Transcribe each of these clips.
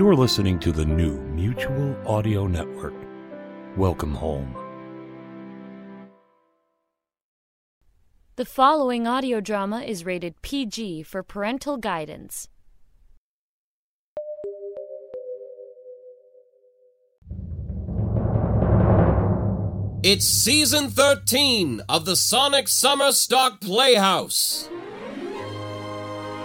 You're listening to the new Mutual Audio Network. Welcome home. The following audio drama is rated PG for parental guidance. It's season 13 of the Sonic Summerstock Playhouse.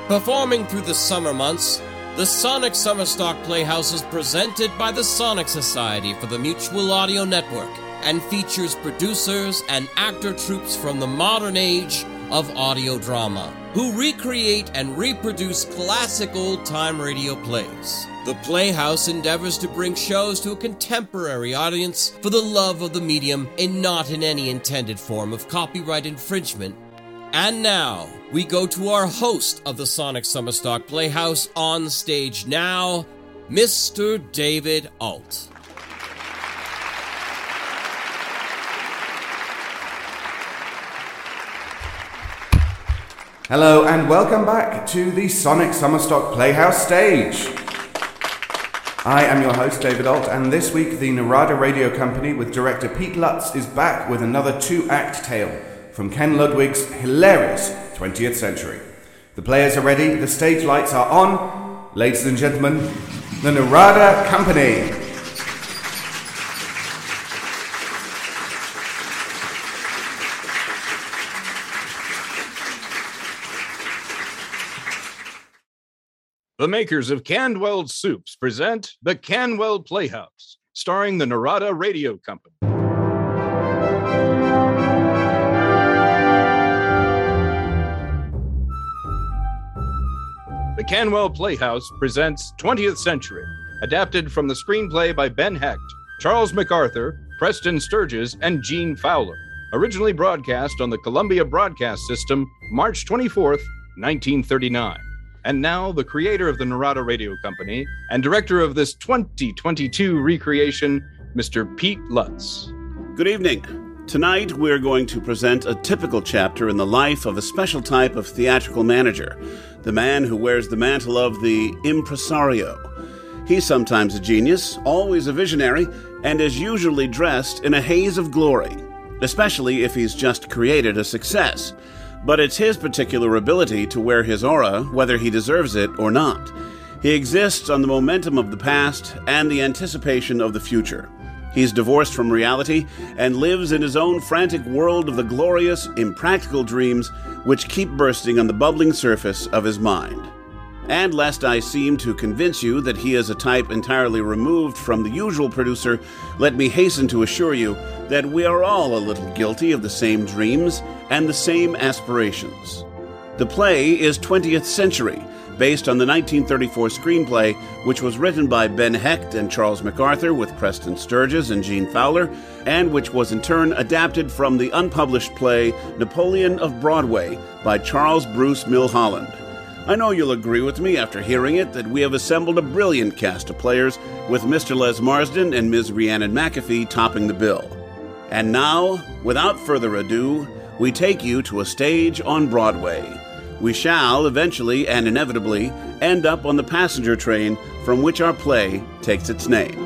Performing through the summer months, the Sonic Summerstock Playhouse is presented by the Sonic Society for the Mutual Audio Network and features producers and actor troupes from the modern age of audio drama who recreate and reproduce classic old time radio plays. The Playhouse endeavors to bring shows to a contemporary audience for the love of the medium and not in any intended form of copyright infringement. And now, we go to our host of the Sonic Summerstock Playhouse on stage now, Mr. David Alt. Hello and welcome back to the Sonic Summerstock Playhouse stage. I am your host, David Alt, and this week the Narada Radio Company with director Pete Lutz is back with another two act tale from Ken Ludwig's hilarious 20th century. The players are ready, the stage lights are on. Ladies and gentlemen, the Narada Company. The makers of Canwell Soups present The Canwell Playhouse, starring the Narada Radio Company. The Canwell Playhouse presents 20th Century, adapted from the screenplay by Ben Hecht, Charles MacArthur, Preston Sturges, and Gene Fowler. Originally broadcast on the Columbia Broadcast System, March 24th, 1939. And now, the creator of the Narada Radio Company and director of this 2022 recreation, Mr. Pete Lutz. Good evening. Tonight, we're going to present a typical chapter in the life of a special type of theatrical manager, the man who wears the mantle of the impresario. He's sometimes a genius, always a visionary, and is usually dressed in a haze of glory, especially if he's just created a success. But it's his particular ability to wear his aura, whether he deserves it or not. He exists on the momentum of the past and the anticipation of the future. He's divorced from reality and lives in his own frantic world of the glorious, impractical dreams which keep bursting on the bubbling surface of his mind. And lest I seem to convince you that he is a type entirely removed from the usual producer, let me hasten to assure you that we are all a little guilty of the same dreams and the same aspirations. The play is 20th Century, based on the 1934 screenplay, which was written by Ben Hecht and Charles MacArthur with Preston Sturges and Gene Fowler, and which was in turn adapted from the unpublished play Napoleon of Broadway by Charles Bruce Milholland. I know you'll agree with me after hearing it that we have assembled a brilliant cast of players, with Mr. Les Marsden and Ms. Rhiannon McAfee topping the bill. And now, without further ado, we take you to a stage on Broadway we shall eventually and inevitably end up on the passenger train from which our play takes its name.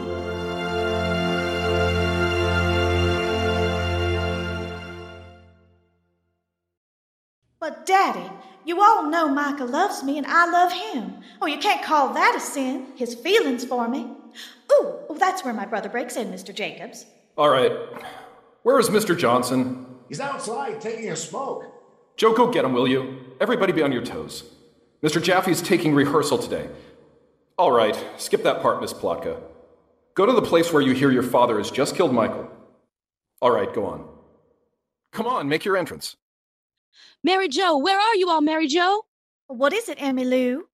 But, Daddy, you all know Michael loves me and I love him. Oh, you can't call that a sin, his feelings for me. Ooh, oh, that's where my brother breaks in, Mr. Jacobs. All right. Where is Mr. Johnson? He's outside taking a smoke. Joe, go get him, will you? Everybody be on your toes. Mr. Jaffe's taking rehearsal today. All right, skip that part, Miss Plotka. Go to the place where you hear your father has just killed Michael. All right, go on. Come on, make your entrance. Mary Joe, where are you all, Mary Joe? What is it, Emmy Lou?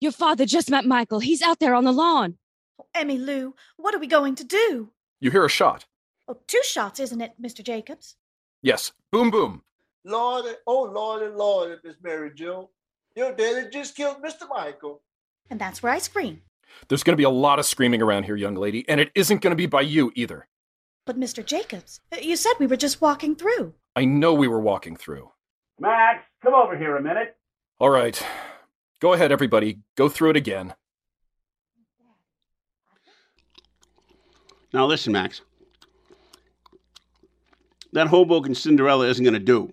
Your father just met Michael. He's out there on the lawn. Oh, Emmy Lou, what are we going to do? You hear a shot. Oh, two shots, isn't it, Mr. Jacobs? Yes. Boom, boom. Lord, oh Lord, Lord, Miss Mary Jo, your daddy just killed Mr. Michael. And that's where I scream. There's going to be a lot of screaming around here, young lady, and it isn't going to be by you either. But Mr. Jacobs, uh, you said we were just walking through. I know we were walking through. Max, come over here a minute. All right. Go ahead, everybody. Go through it again. Now listen, Max. That Hoboken Cinderella isn't going to do.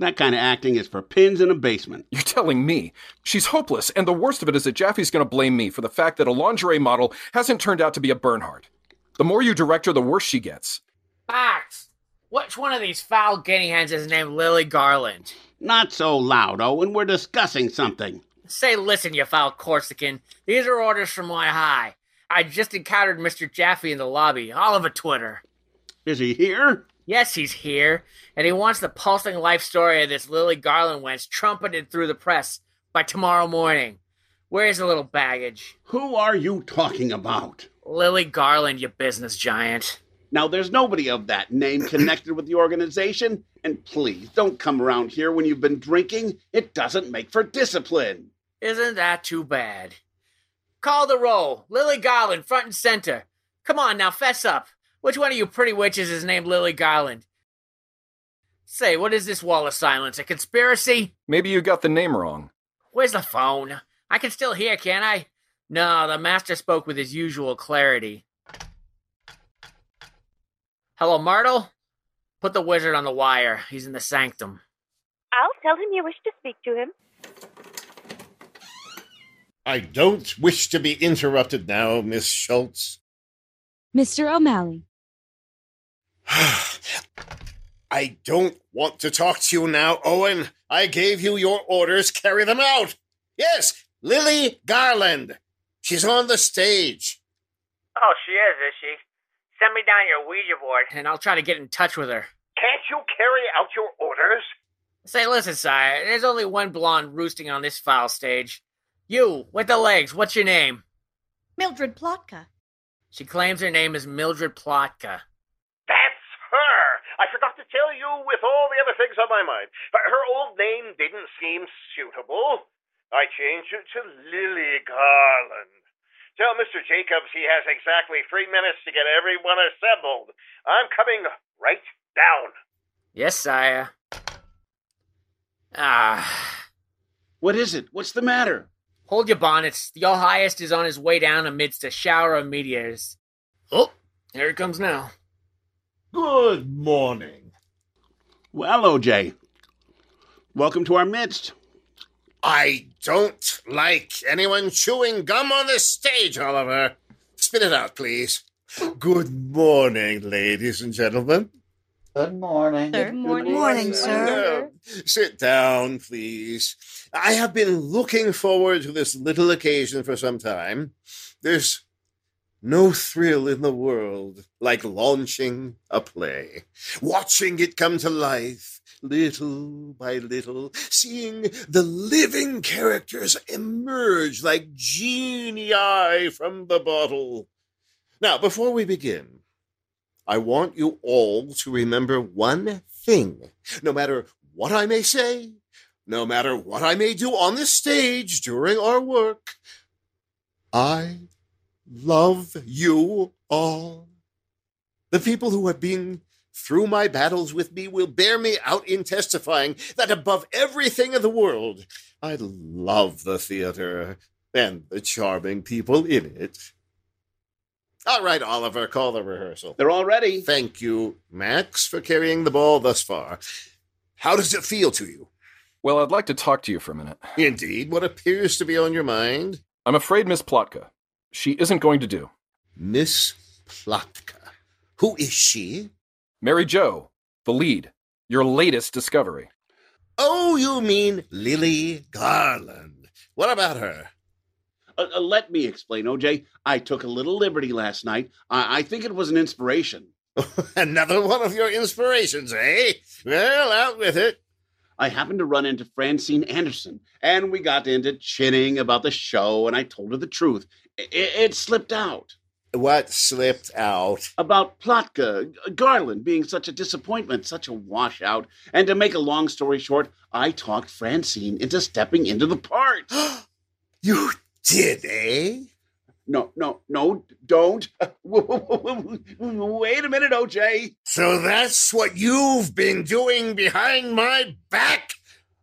That kind of acting is for pins in a basement. You're telling me. She's hopeless, and the worst of it is that Jaffe's gonna blame me for the fact that a lingerie model hasn't turned out to be a Bernhardt. The more you direct her, the worse she gets. Max, which one of these foul guinea hens is named Lily Garland? Not so loud, Owen. We're discussing something. Say, listen, you foul Corsican. These are orders from my high. I just encountered Mr. Jaffe in the lobby, all of a Twitter. Is he here? Yes, he's here, and he wants the pulsing life story of this Lily Garland wench trumpeted through the press by tomorrow morning. Where's the little baggage? Who are you talking about? Lily Garland, you business giant. Now, there's nobody of that name connected with the organization, and please don't come around here when you've been drinking. It doesn't make for discipline. Isn't that too bad? Call the roll. Lily Garland, front and center. Come on now, fess up. Which one of you pretty witches is named Lily Garland? Say, what is this wall of silence? A conspiracy? Maybe you got the name wrong. Where's the phone? I can still hear, can't I? No, the master spoke with his usual clarity. Hello, Myrtle? Put the wizard on the wire. He's in the sanctum. I'll tell him you wish to speak to him. I don't wish to be interrupted now, Miss Schultz. Mr. O'Malley. I don't want to talk to you now, Owen. I gave you your orders. Carry them out. Yes, Lily Garland. She's on the stage. Oh, she is, is she? Send me down your Ouija board, and I'll try to get in touch with her. Can't you carry out your orders? Say, listen, sire, there's only one blonde roosting on this foul stage. You, with the legs, what's your name? Mildred Plotka. She claims her name is Mildred Plotka. That's her. I forgot to tell you with all the other things on my mind. But her old name didn't seem suitable. I changed it to Lily Garland. Tell Mr. Jacobs he has exactly three minutes to get everyone assembled. I'm coming right down. Yes, sire. Ah. What is it? What's the matter? Hold your bonnets. The All highest is on his way down amidst a shower of meteors. Oh, here he comes now. Good morning. Well, OJ, welcome to our midst. I don't like anyone chewing gum on the stage, Oliver. Spit it out, please. Good morning, ladies and gentlemen. Good morning. Good morning, Morning, sir. Uh, sit down, please. I have been looking forward to this little occasion for some time. There's no thrill in the world like launching a play, watching it come to life little by little, seeing the living characters emerge like genii from the bottle. Now, before we begin, I want you all to remember one thing. No matter what I may say, no matter what I may do on this stage during our work, I love you all. The people who have been through my battles with me will bear me out in testifying that above everything in the world, I love the theater and the charming people in it. All right, Oliver, call the rehearsal. They're all ready. Thank you, Max, for carrying the ball thus far. How does it feel to you? Well, I'd like to talk to you for a minute. Indeed, what appears to be on your mind? I'm afraid Miss Plotka. She isn't going to do. Miss Plotka. Who is she? Mary Jo, the lead. Your latest discovery. Oh, you mean Lily Garland. What about her? Uh, uh, let me explain, OJ. I took a little liberty last night. I, I think it was an inspiration. Another one of your inspirations, eh? Well, out with it. I happened to run into Francine Anderson, and we got into chinning about the show, and I told her the truth. I- it slipped out. What slipped out? About Plotka, Garland being such a disappointment, such a washout. And to make a long story short, I talked Francine into stepping into the part. you did, eh? No, no, no, don't. Wait a minute, OJ. So that's what you've been doing behind my back?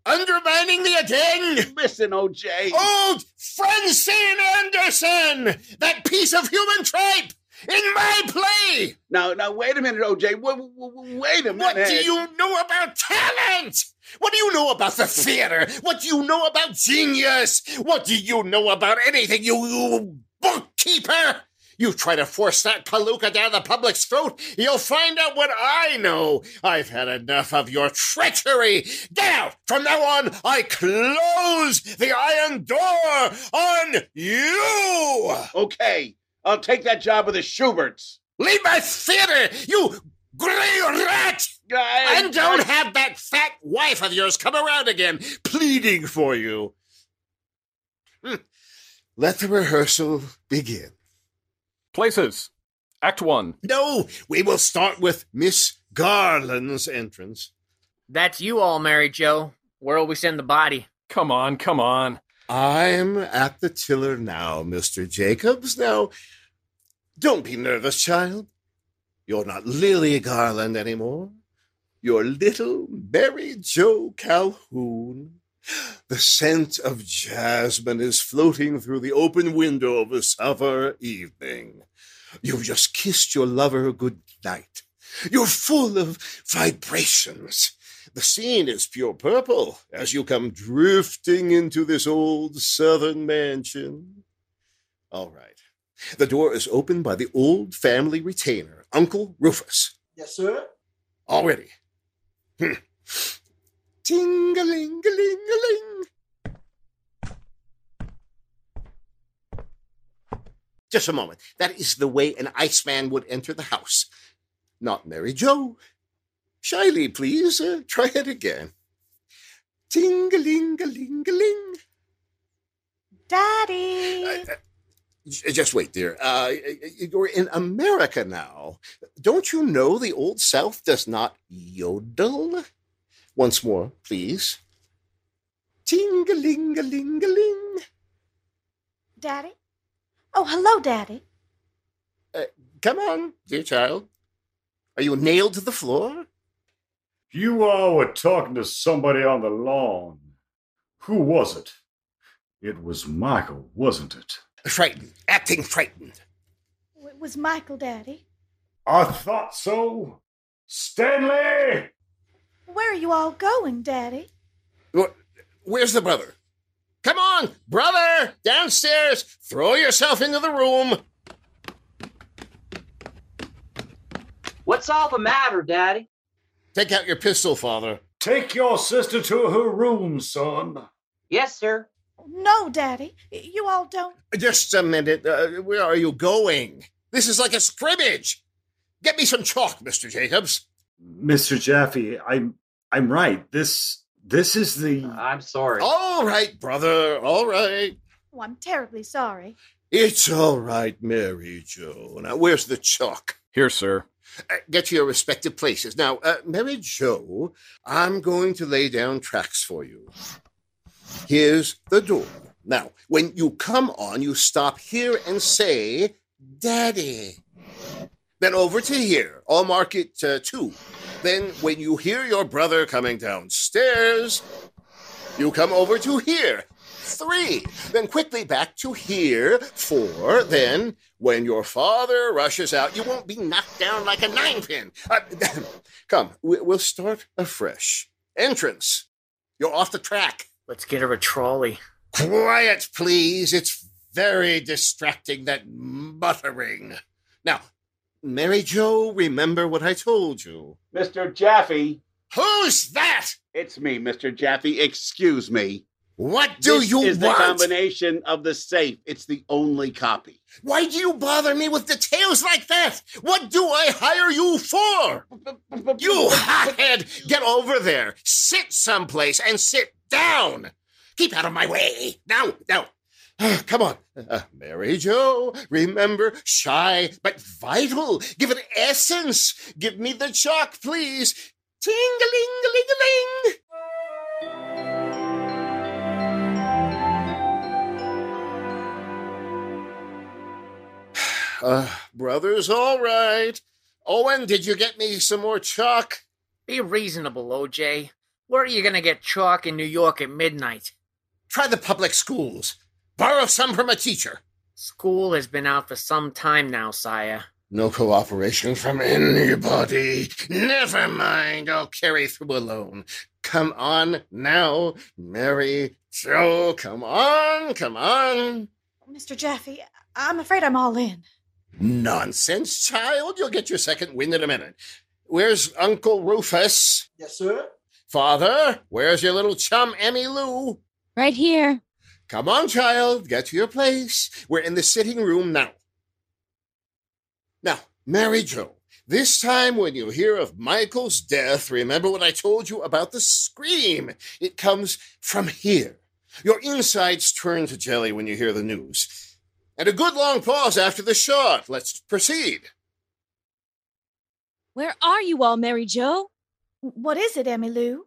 Undermining me again? Listen, OJ. Oh, Francine Anderson! That piece of human tripe! In my play! Now, now, wait a minute, OJ. W- w- wait a minute. What do you know about talent? What do you know about the theater? What do you know about genius? What do you know about anything, you, you bookkeeper? You try to force that palooka down the public's throat, you'll find out what I know. I've had enough of your treachery. Get out! From now on, I close the iron door on you! Okay, I'll take that job with the Shuberts. Leave my theater, you gray rat! and don't have that fat wife of yours come around again, pleading for you. Hmm. Let the rehearsal begin. Places. Act one. No, we will start with Miss Garland's entrance. That's you all, Mary Joe. Where'll we send the body? Come on, come on. I'm at the tiller now, Mr. Jacobs. Now, don't be nervous, child. You're not Lily Garland anymore. You're little Mary Joe Calhoun. The scent of jasmine is floating through the open window of a summer evening. You've just kissed your lover good night. You're full of vibrations. The scene is pure purple as you come drifting into this old southern mansion. All right. The door is opened by the old family retainer, Uncle Rufus. Yes, sir. Hmm. All ready. Hmm. Ting-a-ling-a-ling-a-ling. Just a moment. That is the way an Iceman would enter the house. Not Mary Joe. Shyly, please. Uh, try it again. Ting-a-ling-a-ling-a-ling. Daddy. Uh, J- Just wait, dear. Uh, you're in America now. Don't you know the Old South does not yodel? Once more, please. Ting-a-ling-a-ling-a-ling. Daddy? Oh, hello, Daddy. Uh, come on, dear child. Are you nailed to the floor? You all were talking to somebody on the lawn. Who was it? It was Michael, wasn't it? Frightened, acting frightened. It was Michael, Daddy. I thought so. Stanley! Where are you all going, Daddy? Wh- Where's the brother? Come on, brother! Downstairs! Throw yourself into the room! What's all the matter, Daddy? Take out your pistol, father. Take your sister to her room, son. Yes, sir. No, Daddy. You all don't. Just a minute. Uh, where are you going? This is like a scrimmage. Get me some chalk, Mr. Jacobs. Mr. Jaffe, I'm I'm right. This this is the I'm sorry. All right, brother. All right. Oh, I'm terribly sorry. It's all right, Mary Joe. Now, where's the chalk? Here, sir. Uh, get to your respective places. Now, uh, Mary Joe, I'm going to lay down tracks for you. Here's the door. Now, when you come on, you stop here and say, Daddy. Then over to here. I'll mark it uh, two. Then, when you hear your brother coming downstairs, you come over to here. Three. Then quickly back to here. Four. Then, when your father rushes out, you won't be knocked down like a ninepin. Uh, come, we- we'll start afresh. Entrance. You're off the track. Let's get her a trolley. Quiet, please. It's very distracting, that muttering. Now, Mary Joe, remember what I told you. Mr. Jaffe. Who's that? It's me, Mr. Jaffe. Excuse me. What do This you is want? the combination of the safe. It's the only copy. Why do you bother me with details like that? What do I hire you for? You hothead, get over there. Sit someplace and sit down. Keep out of my way. Now, now. Come on. Uh, Mary Joe, remember, shy but vital. Give it essence. Give me the chalk, please. Ting-a-ling-a-ling-a-ling. Uh, brother's all right. Owen, did you get me some more chalk? Be reasonable, OJ. Where are you gonna get chalk in New York at midnight? Try the public schools. Borrow some from a teacher. School has been out for some time now, sire. No cooperation from anybody. Never mind, I'll carry through alone. Come on now, Mary Joe. Come on, come on. Mr. Jaffe, I'm afraid I'm all in. Nonsense, child. You'll get your second wind in a minute. Where's Uncle Rufus? Yes, sir. Father, where's your little chum, Emmy Lou? Right here. Come on, child. Get to your place. We're in the sitting room now. Now, Mary Jo, this time when you hear of Michael's death, remember what I told you about the scream. It comes from here. Your insides turn to jelly when you hear the news. And a good long pause after the shot. Let's proceed. Where are you all, Mary Jo? What is it, Emmy Lou?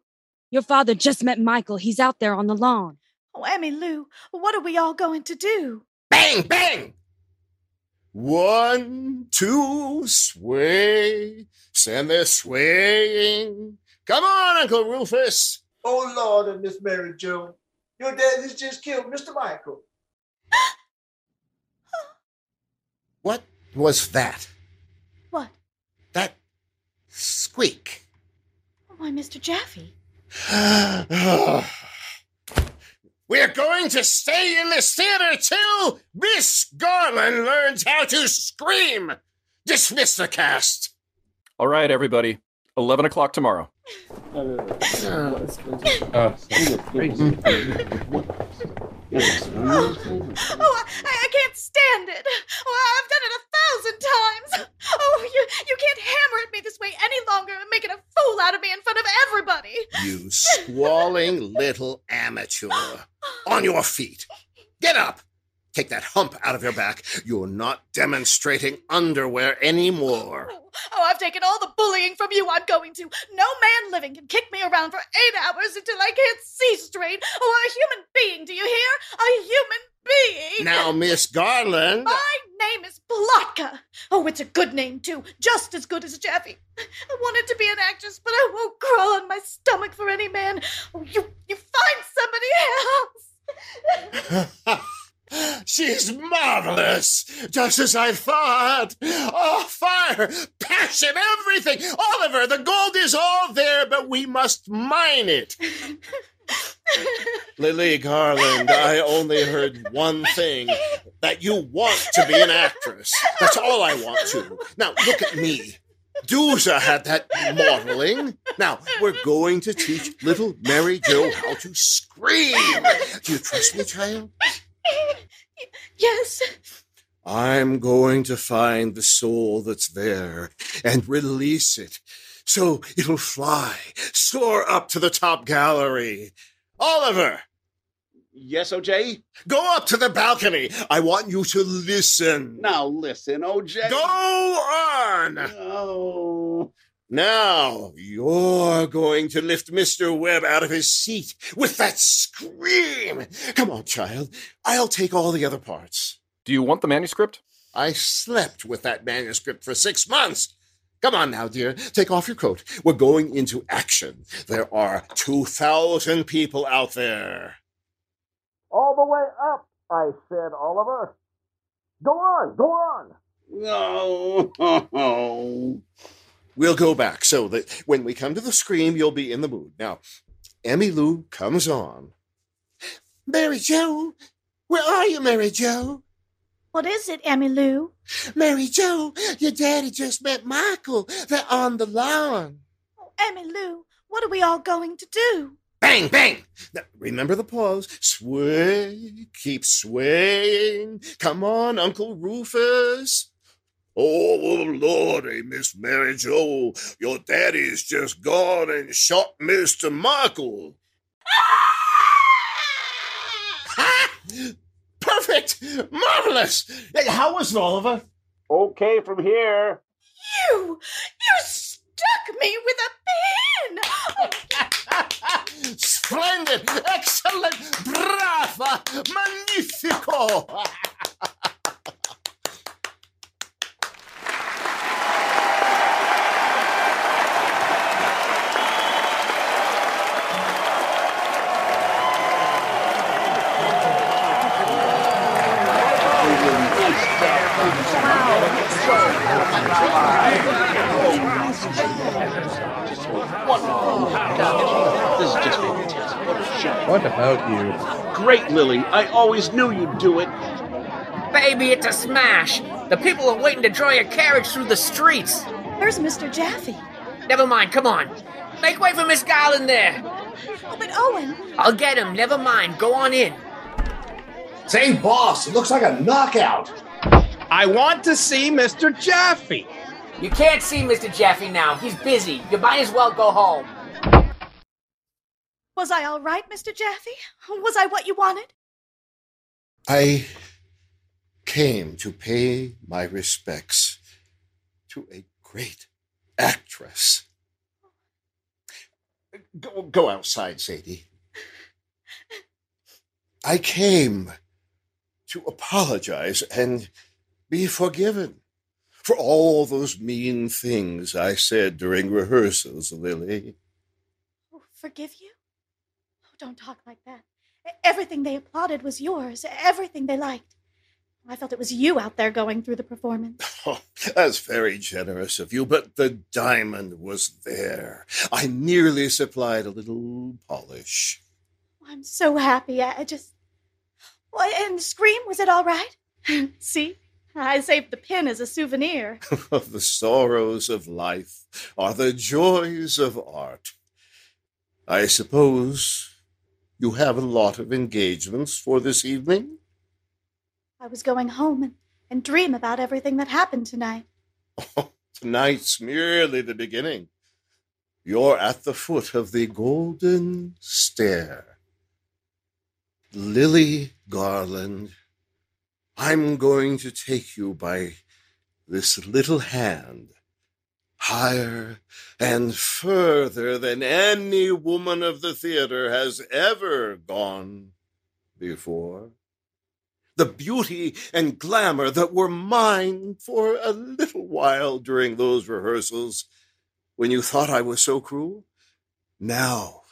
Your father just met Michael. He's out there on the lawn. Oh, Emmy Lou, what are we all going to do? Bang, bang! One, two, sway. Send their swaying. Come on, Uncle Rufus. Oh, Lord, and Miss Mary Jo. Your daddy's just killed Mr. Michael. What was that? What? That squeak. Oh, why, Mr. Jaffe. We're going to stay in this theater till Miss Garland learns how to scream. Dismiss the cast. All right, everybody. 11 o'clock tomorrow. Uh, Oh, I, I can't stand it. Oh, I've done it a thousand times. Oh, you, you can't hammer at me this way any longer and making a fool out of me in front of everybody. You squalling little amateur. On your feet. Get up. Take that hump out of your back. You're not demonstrating underwear anymore. Oh, oh, I've taken all the bullying from you I'm going to. No man living can kick me around for eight hours until I can't see straight. Oh, a human being, do you hear? A human being. Now, Miss Garland. My name is Plotka. Oh, it's a good name, too. Just as good as Jaffe. I wanted to be an actress, but I won't crawl on my stomach for any man. Oh, you, you find somebody else. She's marvelous, just as I thought. Oh, fire, passion, everything. Oliver, the gold is all there, but we must mine it. Lily Garland, I only heard one thing that you want to be an actress. That's all I want to. Now, look at me. Duse had that modeling. Now, we're going to teach little Mary Jo how to scream. Do you trust me, child? Yes. I'm going to find the soul that's there and release it so it'll fly, soar up to the top gallery. Oliver! Yes, OJ? Go up to the balcony. I want you to listen. Now listen, OJ. Go on! No. Now you're going to lift Mr. Webb out of his seat with that scream. Come on, child. I'll take all the other parts. Do you want the manuscript? I slept with that manuscript for six months. Come on now, dear. Take off your coat. We're going into action. There are 2,000 people out there. All the way up, I said, Oliver. Go on, go on. No. We'll go back so that when we come to the scream, you'll be in the mood. Now, Emmy Lou comes on. Mary Jo, where are you, Mary Jo? What is it, Emmy Lou? Mary Jo, your daddy just met Michael. They're on the lawn. Oh, Emmy Lou, what are we all going to do? Bang, bang! Now, remember the pause. Sway, keep swaying. Come on, Uncle Rufus. Oh, oh, Lordy, Miss Mary Jo, your daddy's just gone and shot Mr. Michael. Perfect! Marvelous! How was it, Oliver? Okay from here. You! You stuck me with a pin! Splendid! Excellent! Brava! Magnifico! always knew you'd do it. Baby, it's a smash. The people are waiting to draw your carriage through the streets. Where's Mr. Jaffe? Never mind, come on. Make way for Miss Garland there. Oh, but Owen. I'll get him, never mind. Go on in. Say, boss, it looks like a knockout. I want to see Mr. Jaffe. You can't see Mr. Jaffe now. He's busy. You might as well go home. Was I all right, Mr. Jaffe? Was I what you wanted? I came to pay my respects to a great actress. Go, go outside, Sadie. I came to apologize and be forgiven for all those mean things I said during rehearsals, Lily. Oh, forgive you? Oh, don't talk like that. Everything they applauded was yours. Everything they liked. I felt it was you out there going through the performance. Oh, that's very generous of you, but the diamond was there. I merely supplied a little polish. Oh, I'm so happy. I I just. Well, and Scream, was it all right? See? I saved the pin as a souvenir. the sorrows of life are the joys of art. I suppose you have a lot of engagements for this evening? I was going home and, and dream about everything that happened tonight. Tonight's merely the beginning. You're at the foot of the golden stair. Lily Garland, I'm going to take you by this little hand higher and further than any woman of the theater has ever gone before. The beauty and glamour that were mine for a little while during those rehearsals when you thought I was so cruel now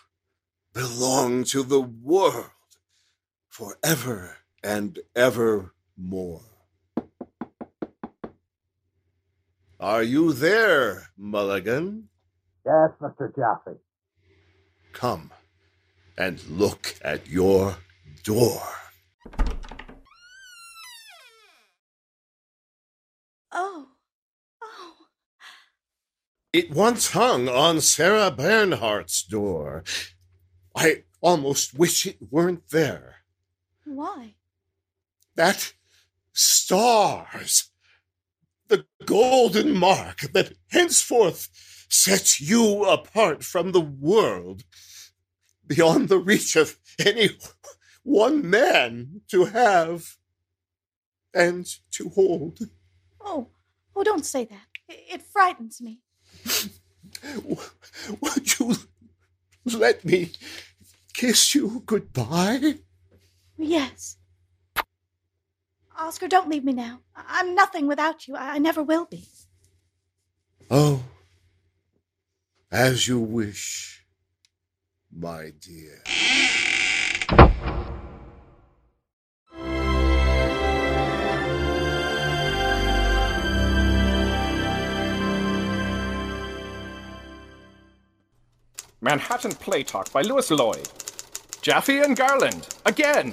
belong to the world forever and evermore. Are you there, Mulligan? Yes, Mr. Jaffe. Come and look at your door. Oh. Oh. It once hung on Sarah Bernhardt's door. I almost wish it weren't there. Why? That stars, the golden mark that henceforth sets you apart from the world, beyond the reach of any one man to have and to hold. Oh. Oh, don't say that. It, it frightens me. Would you let me kiss you goodbye? Yes. Oscar, don't leave me now. I- I'm nothing without you. I I never will be. Oh, as you wish, my dear. Manhattan Play Talk by Lewis Lloyd. Jaffe and Garland, again!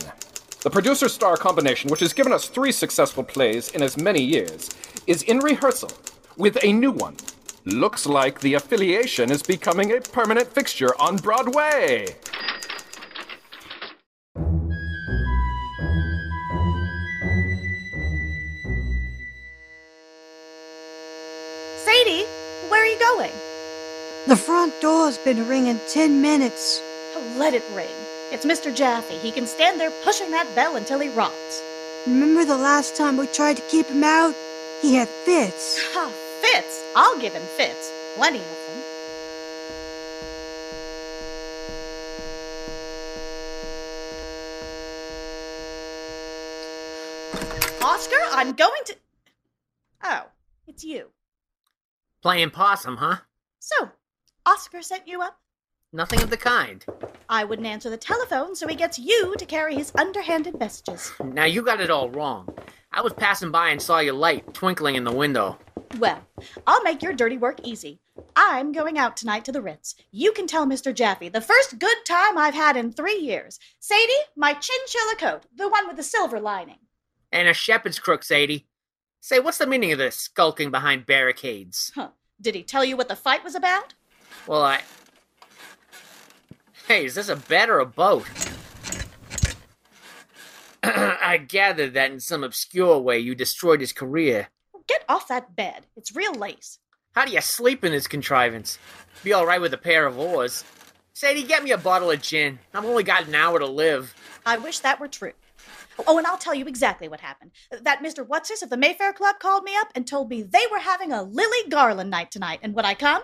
The producer star combination, which has given us three successful plays in as many years, is in rehearsal with a new one. Looks like the affiliation is becoming a permanent fixture on Broadway. Sadie, where are you going? The front door's been ringing ten minutes. Oh, let it ring. It's Mr. Jaffe. He can stand there pushing that bell until he rots. Remember the last time we tried to keep him out? He had fits. Ha, fits. I'll give him fits. Plenty of them. Oscar, I'm going to. Oh, it's you. Playing possum, huh? So, Oscar sent you up? Nothing of the kind. I wouldn't answer the telephone, so he gets you to carry his underhanded messages. Now you got it all wrong. I was passing by and saw your light twinkling in the window. Well, I'll make your dirty work easy. I'm going out tonight to the Ritz. You can tell Mr. Jaffe the first good time I've had in three years. Sadie, my chinchilla coat, the one with the silver lining. And a shepherd's crook, Sadie. Say, what's the meaning of this skulking behind barricades? Huh. Did he tell you what the fight was about? Well, I. Hey, is this a bed or a boat? I gathered that in some obscure way you destroyed his career. Get off that bed. It's real lace. How do you sleep in this contrivance? Be all right with a pair of oars. Sadie, get me a bottle of gin. I've only got an hour to live. I wish that were true. Oh, and I'll tell you exactly what happened. That Mr. Whatsis of the Mayfair Club called me up and told me they were having a Lily Garland night tonight. And would I come?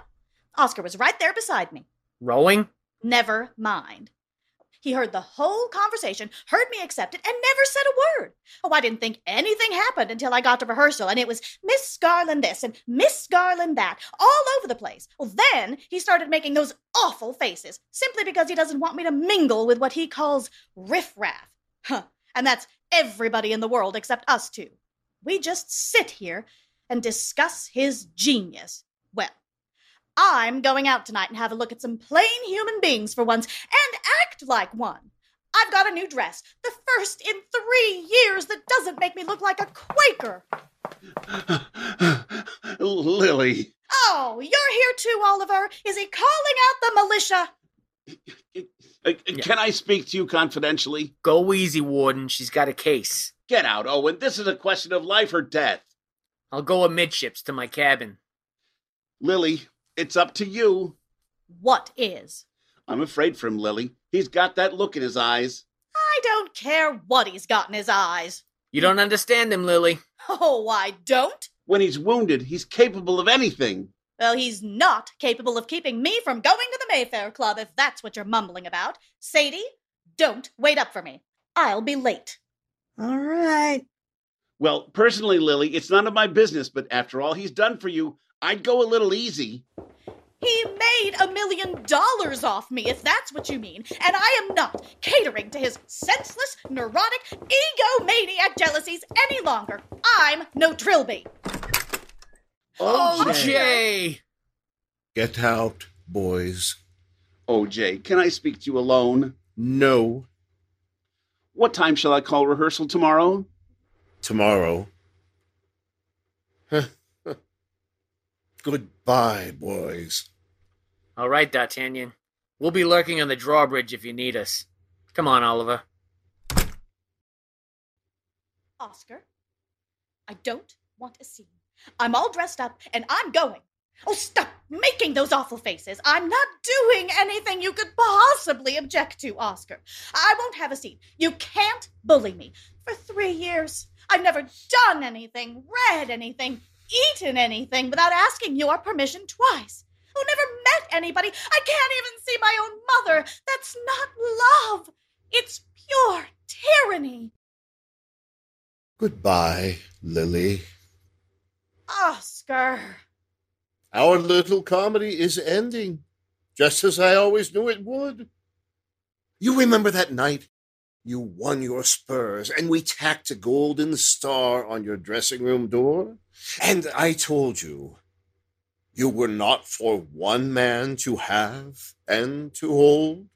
Oscar was right there beside me. Rowing? Never mind. He heard the whole conversation, heard me accept it, and never said a word. Oh, I didn't think anything happened until I got to rehearsal, and it was Miss Garland this and Miss Garland that, all over the place. Well, then he started making those awful faces, simply because he doesn't want me to mingle with what he calls riffraff. Huh. And that's everybody in the world except us two. We just sit here and discuss his genius. Well, I'm going out tonight and have a look at some plain human beings for once and act like one. I've got a new dress, the first in three years that doesn't make me look like a Quaker. Lily. Oh, you're here too, Oliver. Is he calling out the militia? Uh, Can I speak to you confidentially? Go easy, Warden. She's got a case. Get out, Owen. This is a question of life or death. I'll go amidships to my cabin. Lily, it's up to you. What is? I'm afraid for him, Lily. He's got that look in his eyes. I don't care what he's got in his eyes. You don't understand him, Lily. Oh, I don't? When he's wounded, he's capable of anything. Well, he's not capable of keeping me from going to the Mayfair Club if that's what you're mumbling about. Sadie, don't wait up for me. I'll be late. All right. Well, personally, Lily, it's none of my business, but after all he's done for you, I'd go a little easy. He made a million dollars off me, if that's what you mean, and I am not catering to his senseless, neurotic, egomaniac jealousies any longer. I'm no Trilby. Oh, Jay! Get out, boys. OJ, can I speak to you alone? No. What time shall I call rehearsal tomorrow? Tomorrow. Goodbye, boys. All right, D'Artagnan. We'll be lurking on the drawbridge if you need us. Come on, Oliver. Oscar, I don't want a scene. I'm all dressed up and I'm going. Oh, stop making those awful faces. I'm not doing anything you could possibly object to, Oscar. I won't have a scene. You can't bully me. For three years, I've never done anything, read anything, eaten anything without asking your permission twice. Oh, never met anybody. I can't even see my own mother. That's not love. It's pure tyranny. Goodbye, Lily. Oscar. Our little comedy is ending, just as I always knew it would. You remember that night? You won your spurs, and we tacked a golden star on your dressing room door? And I told you you were not for one man to have and to hold?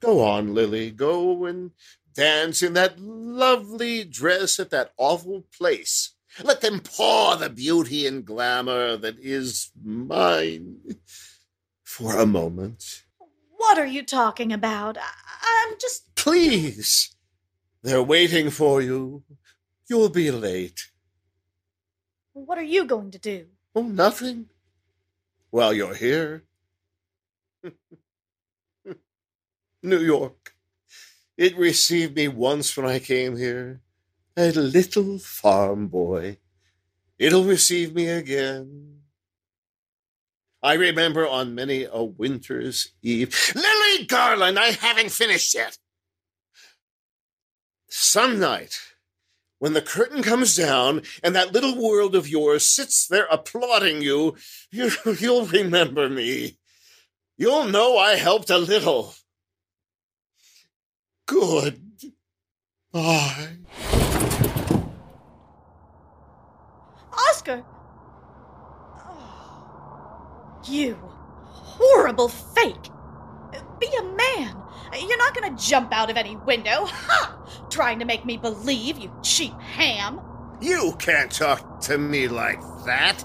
Go on, Lily, go and dance in that lovely dress at that awful place. Let them paw the beauty and glamour that is mine for a moment. What are you talking about? I- I'm just. Please. They're waiting for you. You'll be late. What are you going to do? Oh, nothing. While you're here. New York. It received me once when I came here, a little farm boy. It'll receive me again. I remember on many a winter's eve. Lily Garland, I haven't finished yet. Some night, when the curtain comes down and that little world of yours sits there applauding you, you will remember me. You'll know I helped a little. Good. Bye. Oscar! Oh, you horrible fake! Be a man! You're not gonna jump out of any window. Ha! Trying to make me believe, you cheap ham. You can't talk to me like that.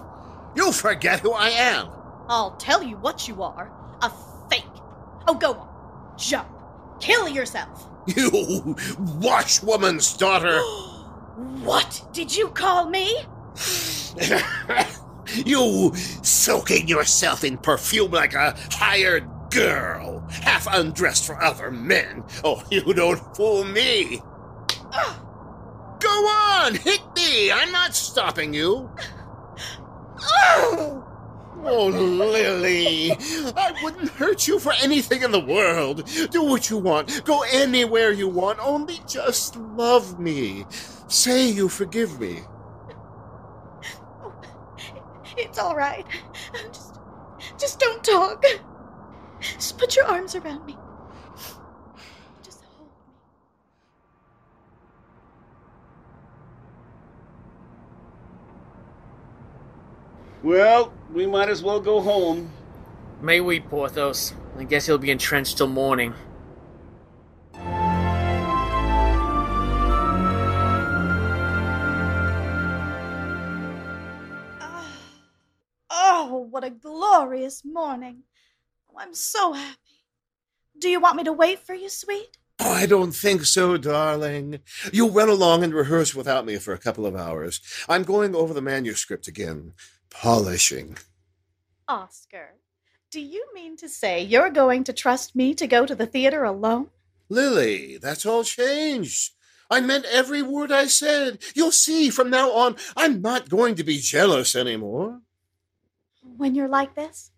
You forget who I am. I'll tell you what you are a fake. Oh, go on. Jump. Kill yourself. You washwoman's daughter. What did you call me? you soaking yourself in perfume like a hired girl, half undressed for other men. Oh, you don't fool me. Go on, hit me. I'm not stopping you. Oh! Oh, Lily, I wouldn't hurt you for anything in the world. Do what you want. Go anywhere you want. Only just love me. Say you forgive me. It's all right. Just, just don't talk. Just put your arms around me. Just hold me. Well, we might as well go home. May we, Porthos? I guess he'll be entrenched till morning. Ah. Oh, what a glorious morning. I'm so happy. Do you want me to wait for you, sweet? Oh, I don't think so, darling. You'll run along and rehearse without me for a couple of hours. I'm going over the manuscript again, polishing. Oscar, do you mean to say you're going to trust me to go to the theater alone? Lily, that's all changed. I meant every word I said. You'll see from now on, I'm not going to be jealous anymore. When you're like this?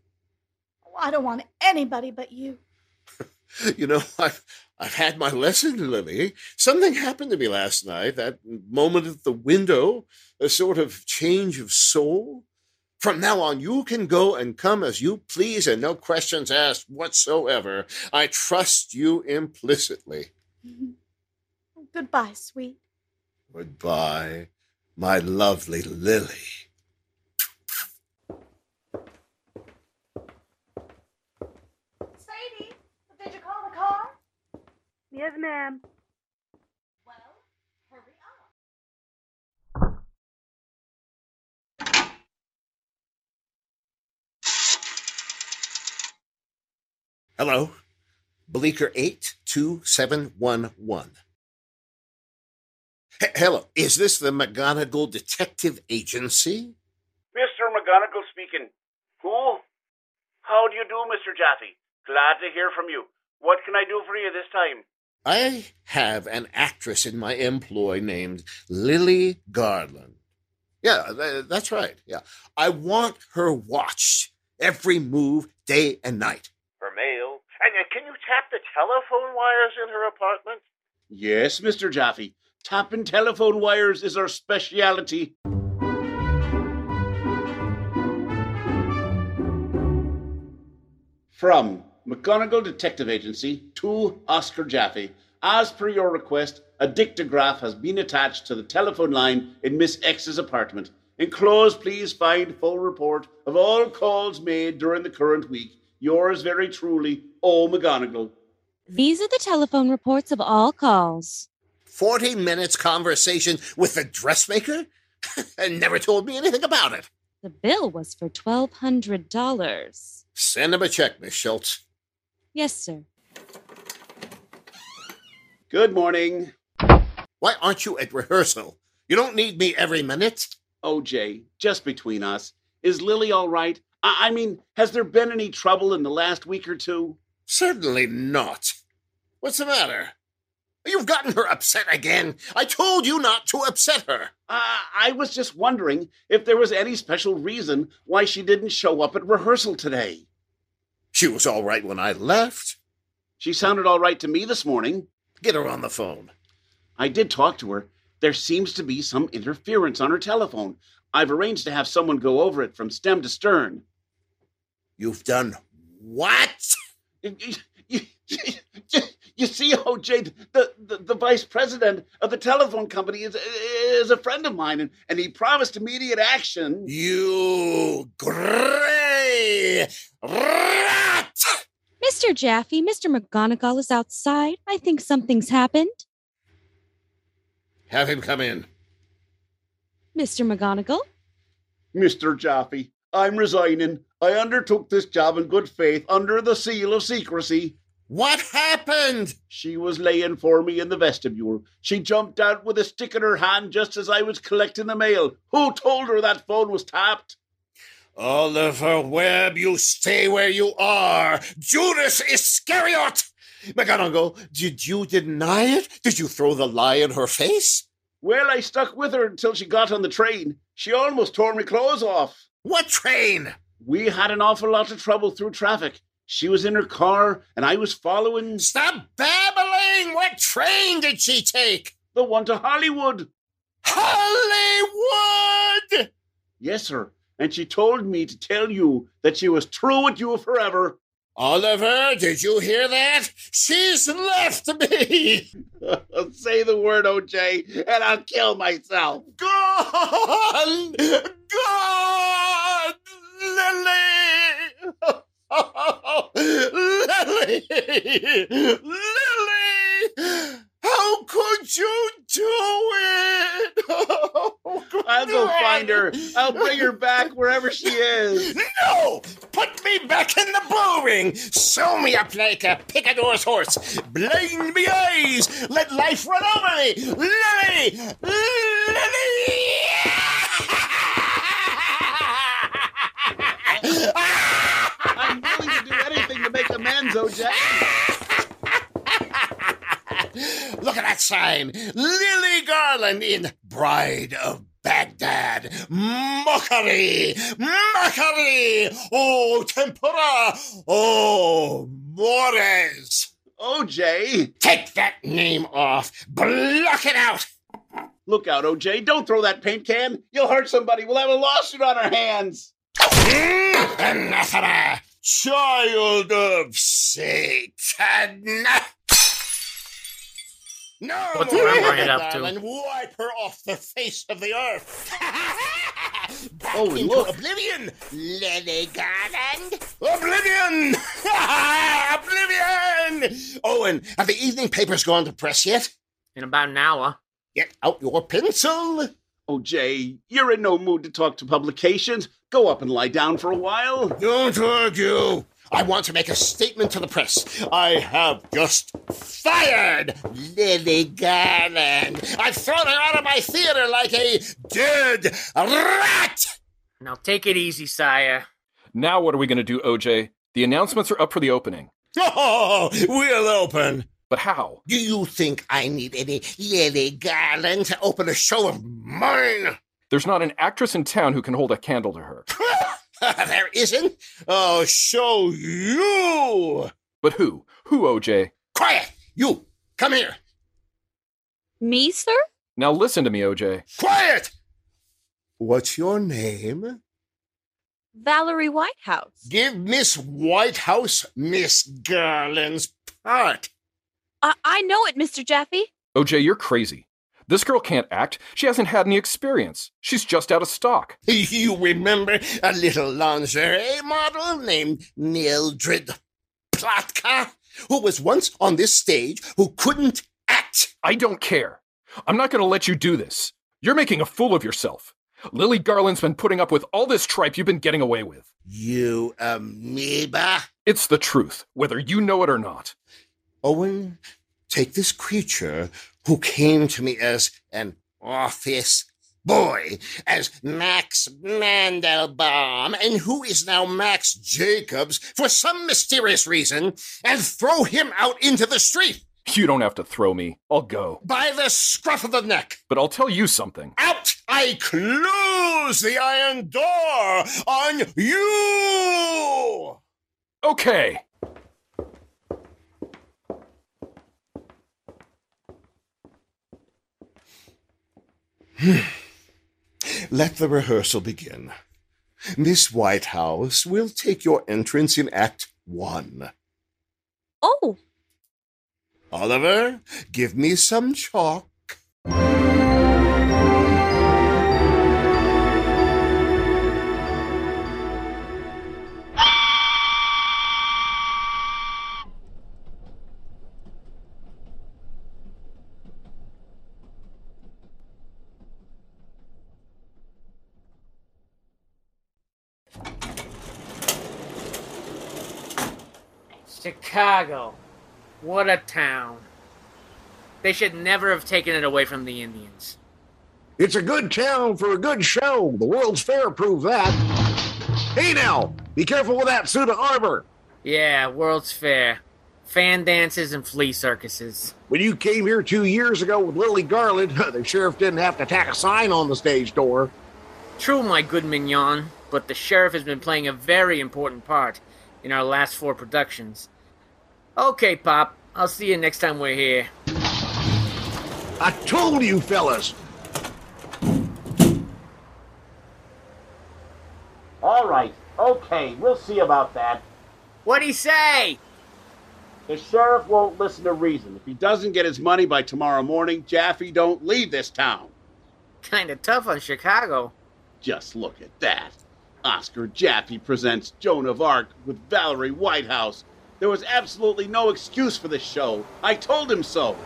I don't want anybody but you. You know, I've I've had my lesson, Lily. Something happened to me last night. That moment at the window, a sort of change of soul. From now on, you can go and come as you please, and no questions asked whatsoever. I trust you implicitly. Goodbye, sweet. Goodbye, my lovely Lily. Sadie, did you call the car? Yes, ma'am. Well, hurry up. Hello, Bleecker 82711. H- hello, is this the McGonagall Detective Agency? Mr. McGonagall speaking. Who? How do you do, Mr. Jaffe? Glad to hear from you. What can I do for you this time? I have an actress in my employ named Lily Garland. Yeah, tha- that's right. Yeah. I want her watched every move, day and night. Her mail. And uh, can you tap the telephone wires in her apartment? Yes, Mr. Jaffe. Tapping telephone wires is our speciality. From McGonagall Detective Agency to Oscar Jaffe. As per your request, a dictograph has been attached to the telephone line in Miss X's apartment. Enclosed, please find full report of all calls made during the current week. Yours very truly, O. McGonagall. These are the telephone reports of all calls. 40 minutes conversation with the dressmaker? and never told me anything about it. The bill was for $1,200. Send him a check, Miss Schultz. Yes, sir. Good morning. Why aren't you at rehearsal? You don't need me every minute. OJ, just between us, is Lily all right? I, I mean, has there been any trouble in the last week or two? Certainly not. What's the matter? You've gotten her upset again. I told you not to upset her. Uh, I was just wondering if there was any special reason why she didn't show up at rehearsal today. She was all right when I left. She sounded all right to me this morning. Get her on the phone. I did talk to her. There seems to be some interference on her telephone. I've arranged to have someone go over it from stem to stern. You've done what? You see, OJ, the, the, the vice president of the telephone company is, is a friend of mine, and, and he promised immediate action. You gray rat! Mr. Jaffe, Mr. McGonagall is outside. I think something's happened. Have him come in. Mr. McGonagall? Mr. Jaffe, I'm resigning. I undertook this job in good faith under the seal of secrecy. What happened? She was laying for me in the vestibule. She jumped out with a stick in her hand just as I was collecting the mail. Who told her that phone was tapped? Oliver Webb, you stay where you are. Judas Iscariot! McGonagall, did you deny it? Did you throw the lie in her face? Well, I stuck with her until she got on the train. She almost tore my clothes off. What train? We had an awful lot of trouble through traffic. She was in her car, and I was following. Stop babbling! What train did she take? The one to Hollywood. Hollywood! Yes, sir. And she told me to tell you that she was true with you forever. Oliver, did you hear that? She's left me. Say the word, OJ, and I'll kill myself. Gone! Gone! Lily! Lily! Lily! How could you do it? I'll go find her. I'll bring her back wherever she is. No! Put me back in the bull ring! Sew me up like a picador's horse! Blind me eyes! Let life run over me! Lily! Lily! I'm willing to do anything to make amends, OJ. Look at that sign. Lily Garland in Bride of Baghdad. Mockery! Mockery! Oh, tempora! Oh, mores! OJ! Take that name off. Block it out. Look out, OJ. Don't throw that paint can. You'll hurt somebody. We'll have a lawsuit on our hands. Mm, anathema! Child of Satan! No What's more Murmuring Lily it up to? Garland. Wipe her off the face of the earth. Back Oh, into look. oblivion, Lily Garland. Oblivion! oblivion! Owen, have the evening papers gone to press yet? In about an hour. Get out your pencil. Oh, OJ, you're in no mood to talk to publications. Go up and lie down for a while. Don't argue. I want to make a statement to the press. I have just fired Lily Garland. I've thrown her out of my theater like a dead rat. Now take it easy, sire. Now what are we going to do, OJ? The announcements are up for the opening. Oh, we'll open. But how? Do you think I need any Lily Garland to open a show of mine? There's not an actress in town who can hold a candle to her. there isn't. Oh, show you. But who? Who, OJ? Quiet. You, come here. Me, sir? Now listen to me, OJ. Quiet. What's your name? Valerie Whitehouse. Give Miss Whitehouse Miss Garland's part. I, I know it, Mr. Jaffe. OJ, you're crazy. This girl can't act. She hasn't had any experience. She's just out of stock. You remember a little lingerie model named Mildred Plotka, who was once on this stage who couldn't act? I don't care. I'm not going to let you do this. You're making a fool of yourself. Lily Garland's been putting up with all this tripe you've been getting away with. You amoeba. It's the truth, whether you know it or not. Owen, take this creature who came to me as an office boy, as Max Mandelbaum, and who is now Max Jacobs for some mysterious reason, and throw him out into the street You don't have to throw me. I'll go. by the scruff of the neck. But I'll tell you something. Out! I close the iron door on you! Okay. Let the rehearsal begin. Miss Whitehouse will take your entrance in Act One. Oh, Oliver, give me some chalk. Chicago. What a town. They should never have taken it away from the Indians. It's a good town for a good show. The World's Fair proved that. Hey now, be careful with that suit of armor. Yeah, World's Fair. Fan dances and flea circuses. When you came here two years ago with Lily Garland, the sheriff didn't have to tack a sign on the stage door. True, my good mignon, but the sheriff has been playing a very important part in our last four productions. Okay, Pop, I'll see you next time we're here. I told you, fellas. All right, okay, we'll see about that. What'd he say? The sheriff won't listen to reason. If he doesn't get his money by tomorrow morning, Jaffe don't leave this town. Kinda tough on Chicago. Just look at that. Oscar Jaffe presents Joan of Arc with Valerie Whitehouse. There was absolutely no excuse for this show. I told him so.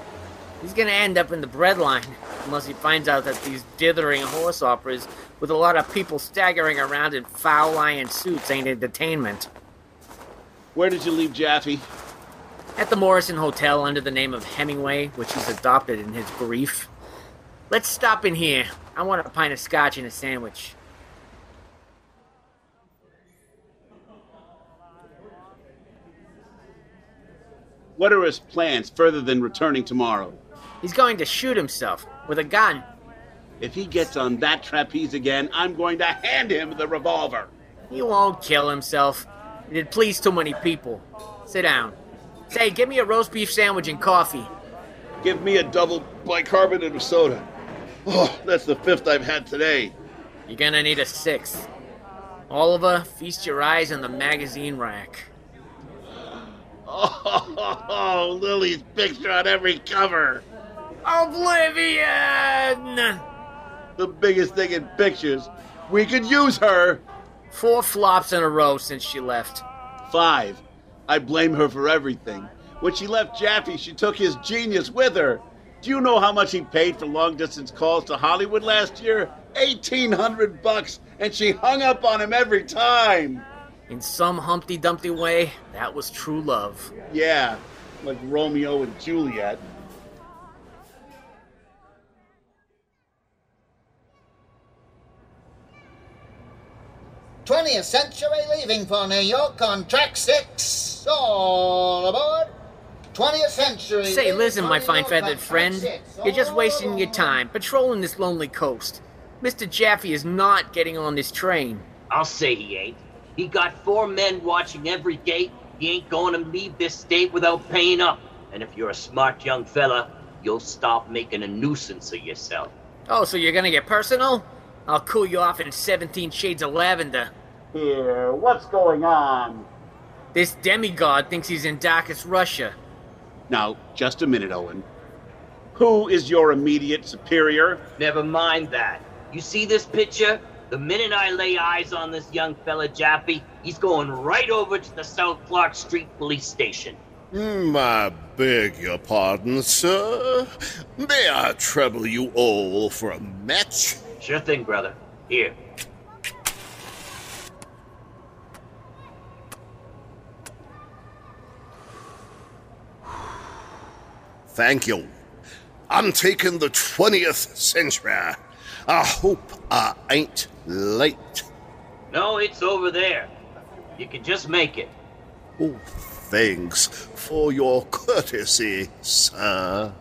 He's gonna end up in the breadline, unless he finds out that these dithering horse operas with a lot of people staggering around in foul iron suits ain't entertainment. Where did you leave Jaffe? At the Morrison Hotel under the name of Hemingway, which he's adopted in his grief. Let's stop in here. I want a pint of scotch and a sandwich. What are his plans further than returning tomorrow? He's going to shoot himself with a gun. If he gets on that trapeze again, I'm going to hand him the revolver. He won't kill himself. It'd please too many people. Sit down. Say, give me a roast beef sandwich and coffee. Give me a double bicarbonate of soda. Oh, that's the fifth I've had today. You're gonna need a sixth. Oliver, feast your eyes on the magazine rack. Oh, Lily's picture on every cover. Oblivion! The biggest thing in pictures. We could use her. Four flops in a row since she left. Five. I blame her for everything. When she left Jaffe, she took his genius with her. Do you know how much he paid for long distance calls to Hollywood last year? 1800 bucks, and she hung up on him every time. In some Humpty Dumpty way, that was true love. Yeah, like Romeo and Juliet. Twentieth century leaving for New York on track six. All aboard. 20th century. Say, listen, my fine feathered friend. You're just wasting your time patrolling this lonely coast. Mr. Jaffe is not getting on this train. I'll say he ain't. He got four men watching every gate. He ain't going to leave this state without paying up. And if you're a smart young fella, you'll stop making a nuisance of yourself. Oh, so you're gonna get personal? I'll cool you off in 17 shades of lavender. Here, what's going on? This demigod thinks he's in darkest Russia. Now, just a minute, Owen. Who is your immediate superior? Never mind that. You see this picture? The minute I lay eyes on this young fella Jaffe, he's going right over to the South Clark Street Police Station. Mm, I beg your pardon, sir. May I trouble you all for a match? Sure thing, brother. Here. Thank you. I'm taking the 20th century. I hope I ain't late. No, it's over there. You can just make it. Oh, thanks for your courtesy, sir.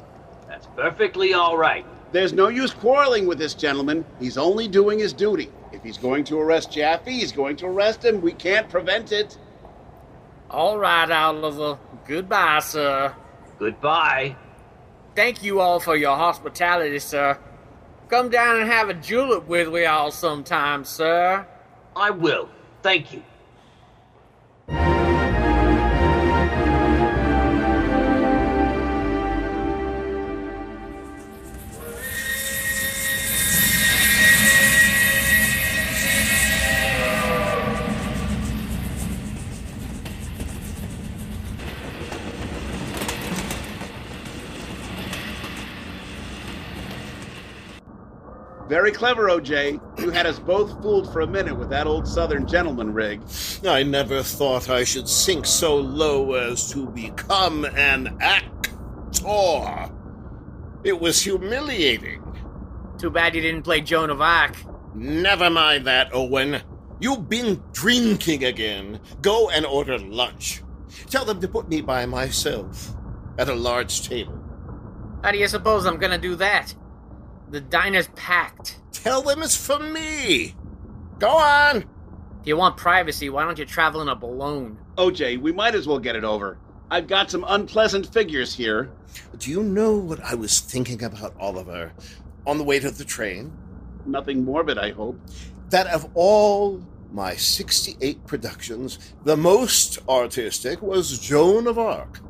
That's perfectly all right. There's no use quarreling with this gentleman. He's only doing his duty. If he's going to arrest Jaffe, he's going to arrest him. We can't prevent it. All right, Oliver. Goodbye, sir. Goodbye. Thank you all for your hospitality, sir. Come down and have a julep with we all sometime, sir. I will. Thank you. Very clever, OJ. You had us both fooled for a minute with that old Southern gentleman rig. I never thought I should sink so low as to become an actor. It was humiliating. Too bad you didn't play Joan of Arc. Never mind that, Owen. You've been drinking again. Go and order lunch. Tell them to put me by myself at a large table. How do you suppose I'm gonna do that? The diner's packed. Tell them it's for me. Go on. If you want privacy, why don't you travel in a balloon? OJ, we might as well get it over. I've got some unpleasant figures here. Do you know what I was thinking about, Oliver, on the way to the train? Nothing morbid, I hope. That of all my 68 productions, the most artistic was Joan of Arc.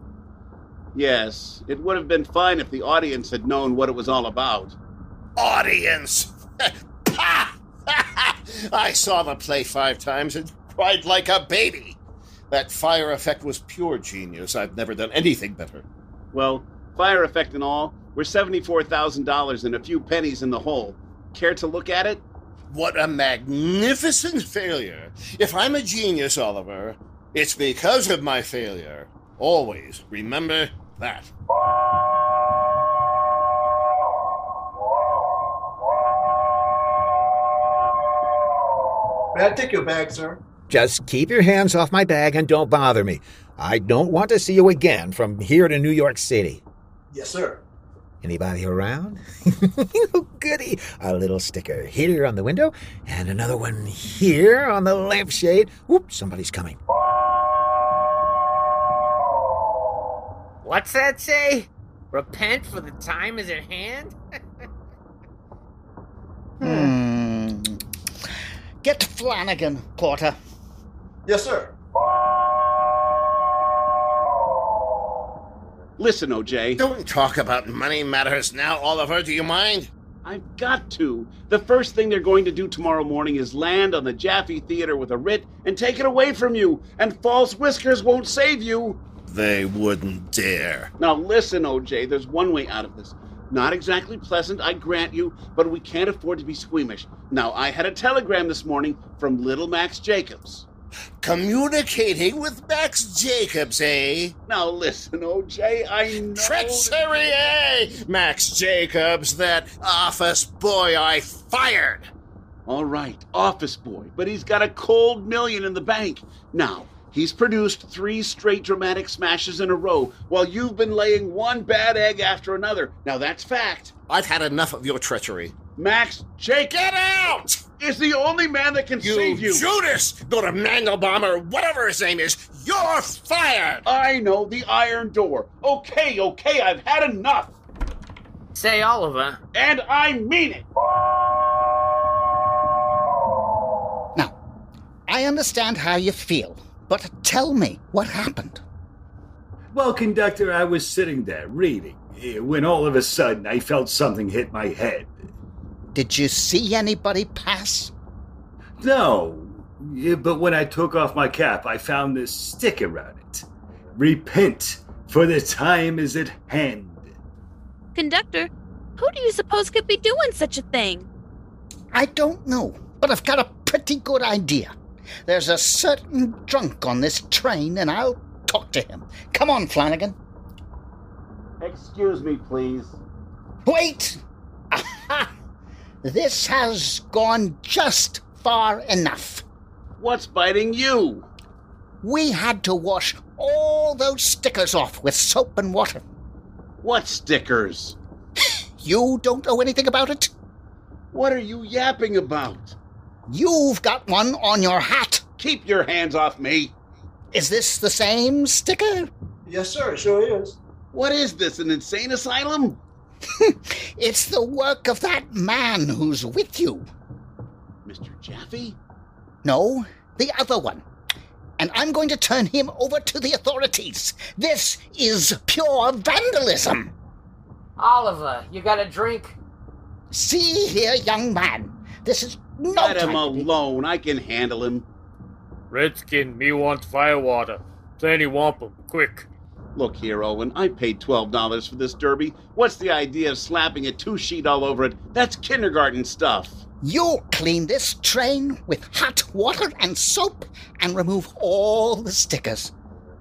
Yes, it would have been fine if the audience had known what it was all about. Audience! Pah! I saw the play five times and cried like a baby. That fire effect was pure genius. I've never done anything better. Well, fire effect and all, we're $74,000 and a few pennies in the hole. Care to look at it? What a magnificent failure. If I'm a genius, Oliver, it's because of my failure. Always remember that. May I take your bag, sir? Just keep your hands off my bag and don't bother me. I don't want to see you again from here to New York City. Yes, sir. Anybody around? oh, goody. A little sticker here on the window and another one here on the lampshade. Whoop, somebody's coming. What's that say? Repent for the time is at hand? Hmm. Get Flanagan, Porter. Yes, sir. Listen, OJ. Don't talk about money matters now, Oliver. Do you mind? I've got to. The first thing they're going to do tomorrow morning is land on the Jaffe Theater with a writ and take it away from you, and false whiskers won't save you. They wouldn't dare. Now, listen, OJ, there's one way out of this. Not exactly pleasant, I grant you, but we can't afford to be squeamish. Now, I had a telegram this morning from little Max Jacobs. Communicating with Max Jacobs, eh? Now, listen, OJ, I know. Treachery, eh? Max Jacobs, that office boy I fired. All right, office boy, but he's got a cold million in the bank. Now, he's produced three straight dramatic smashes in a row while you've been laying one bad egg after another. Now, that's fact. I've had enough of your treachery. Max Jacobs Get out! is the only man that can You save you. Judas! Go to Mandelbaum or whatever his name is. You're fired! I know the iron door. Okay, okay, I've had enough. Say, Oliver. And I mean it. Now, I understand how you feel, but tell me what happened. Well, conductor, I was sitting there reading when all of a sudden I felt something hit my head. Did you see anybody pass? No, but when I took off my cap, I found this sticker on it. Repent, for the time is at hand. Conductor, who do you suppose could be doing such a thing? I don't know, but I've got a pretty good idea. There's a certain drunk on this train, and I'll talk to him. Come on, Flanagan. Excuse me, please. Wait! Aha! This has gone just far enough. What's biting you? We had to wash all those stickers off with soap and water. What stickers? You don't know anything about it? What are you yapping about? You've got one on your hat. Keep your hands off me. Is this the same sticker? Yes, sir. It sure is. What is this, an insane asylum? It's the work of that man who's with you. Mr. Jaffe? No, the other one. And I'm going to turn him over to the authorities. This is pure vandalism. Oliver, you got a drink? See here, young man. This is no Let him time to be- alone. I can handle him. Redskin, me want firewater. Plenty wampum, quick. Look here, Owen, I paid $12 for this derby. What's the idea of slapping a two sheet all over it? That's kindergarten stuff. You'll clean this train with hot water and soap and remove all the stickers.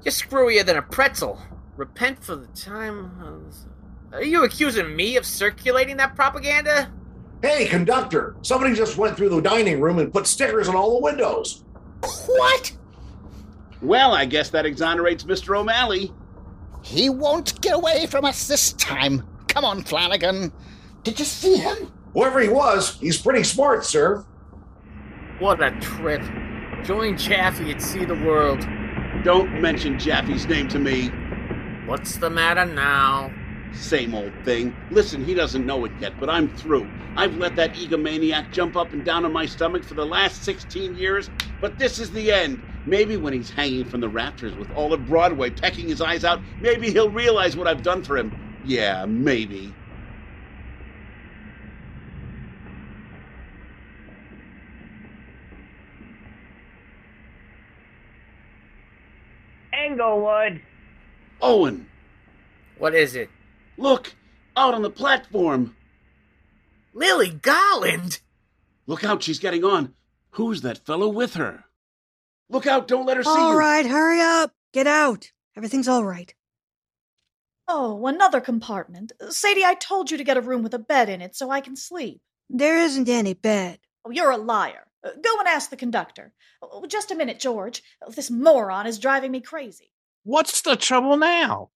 You're screwier than a pretzel. Repent for the time. Are you accusing me of circulating that propaganda? Hey, conductor, somebody just went through the dining room and put stickers on all the windows. What? Well, I guess that exonerates Mr. O'Malley. He won't get away from us this time. Come on, Flanagan. Did you see him? Whoever he was, he's pretty smart, sir. What a trip. Join Jaffe and see the world. Don't mention Jaffe's name to me. What's the matter now? Same old thing. Listen, he doesn't know it yet, but I'm through. I've let that egomaniac jump up and down on my stomach for the last 16 years, but this is the end. Maybe when he's hanging from the rafters with all of Broadway pecking his eyes out, maybe he'll realize what I've done for him. Yeah, maybe. Englewood. Owen, What is it? Look! Out on the platform! Lily Garland! Look out, she's getting on. Who's that fellow with her? Look out, don't let her see All you. right, hurry up. Get out. Everything's all right. Oh, another compartment. Sadie, I told you to get a room with a bed in it so I can sleep. There isn't any bed. Oh, you're a liar. Uh, Go and ask the conductor. Oh, just a minute, George. This moron is driving me crazy. What's the trouble now?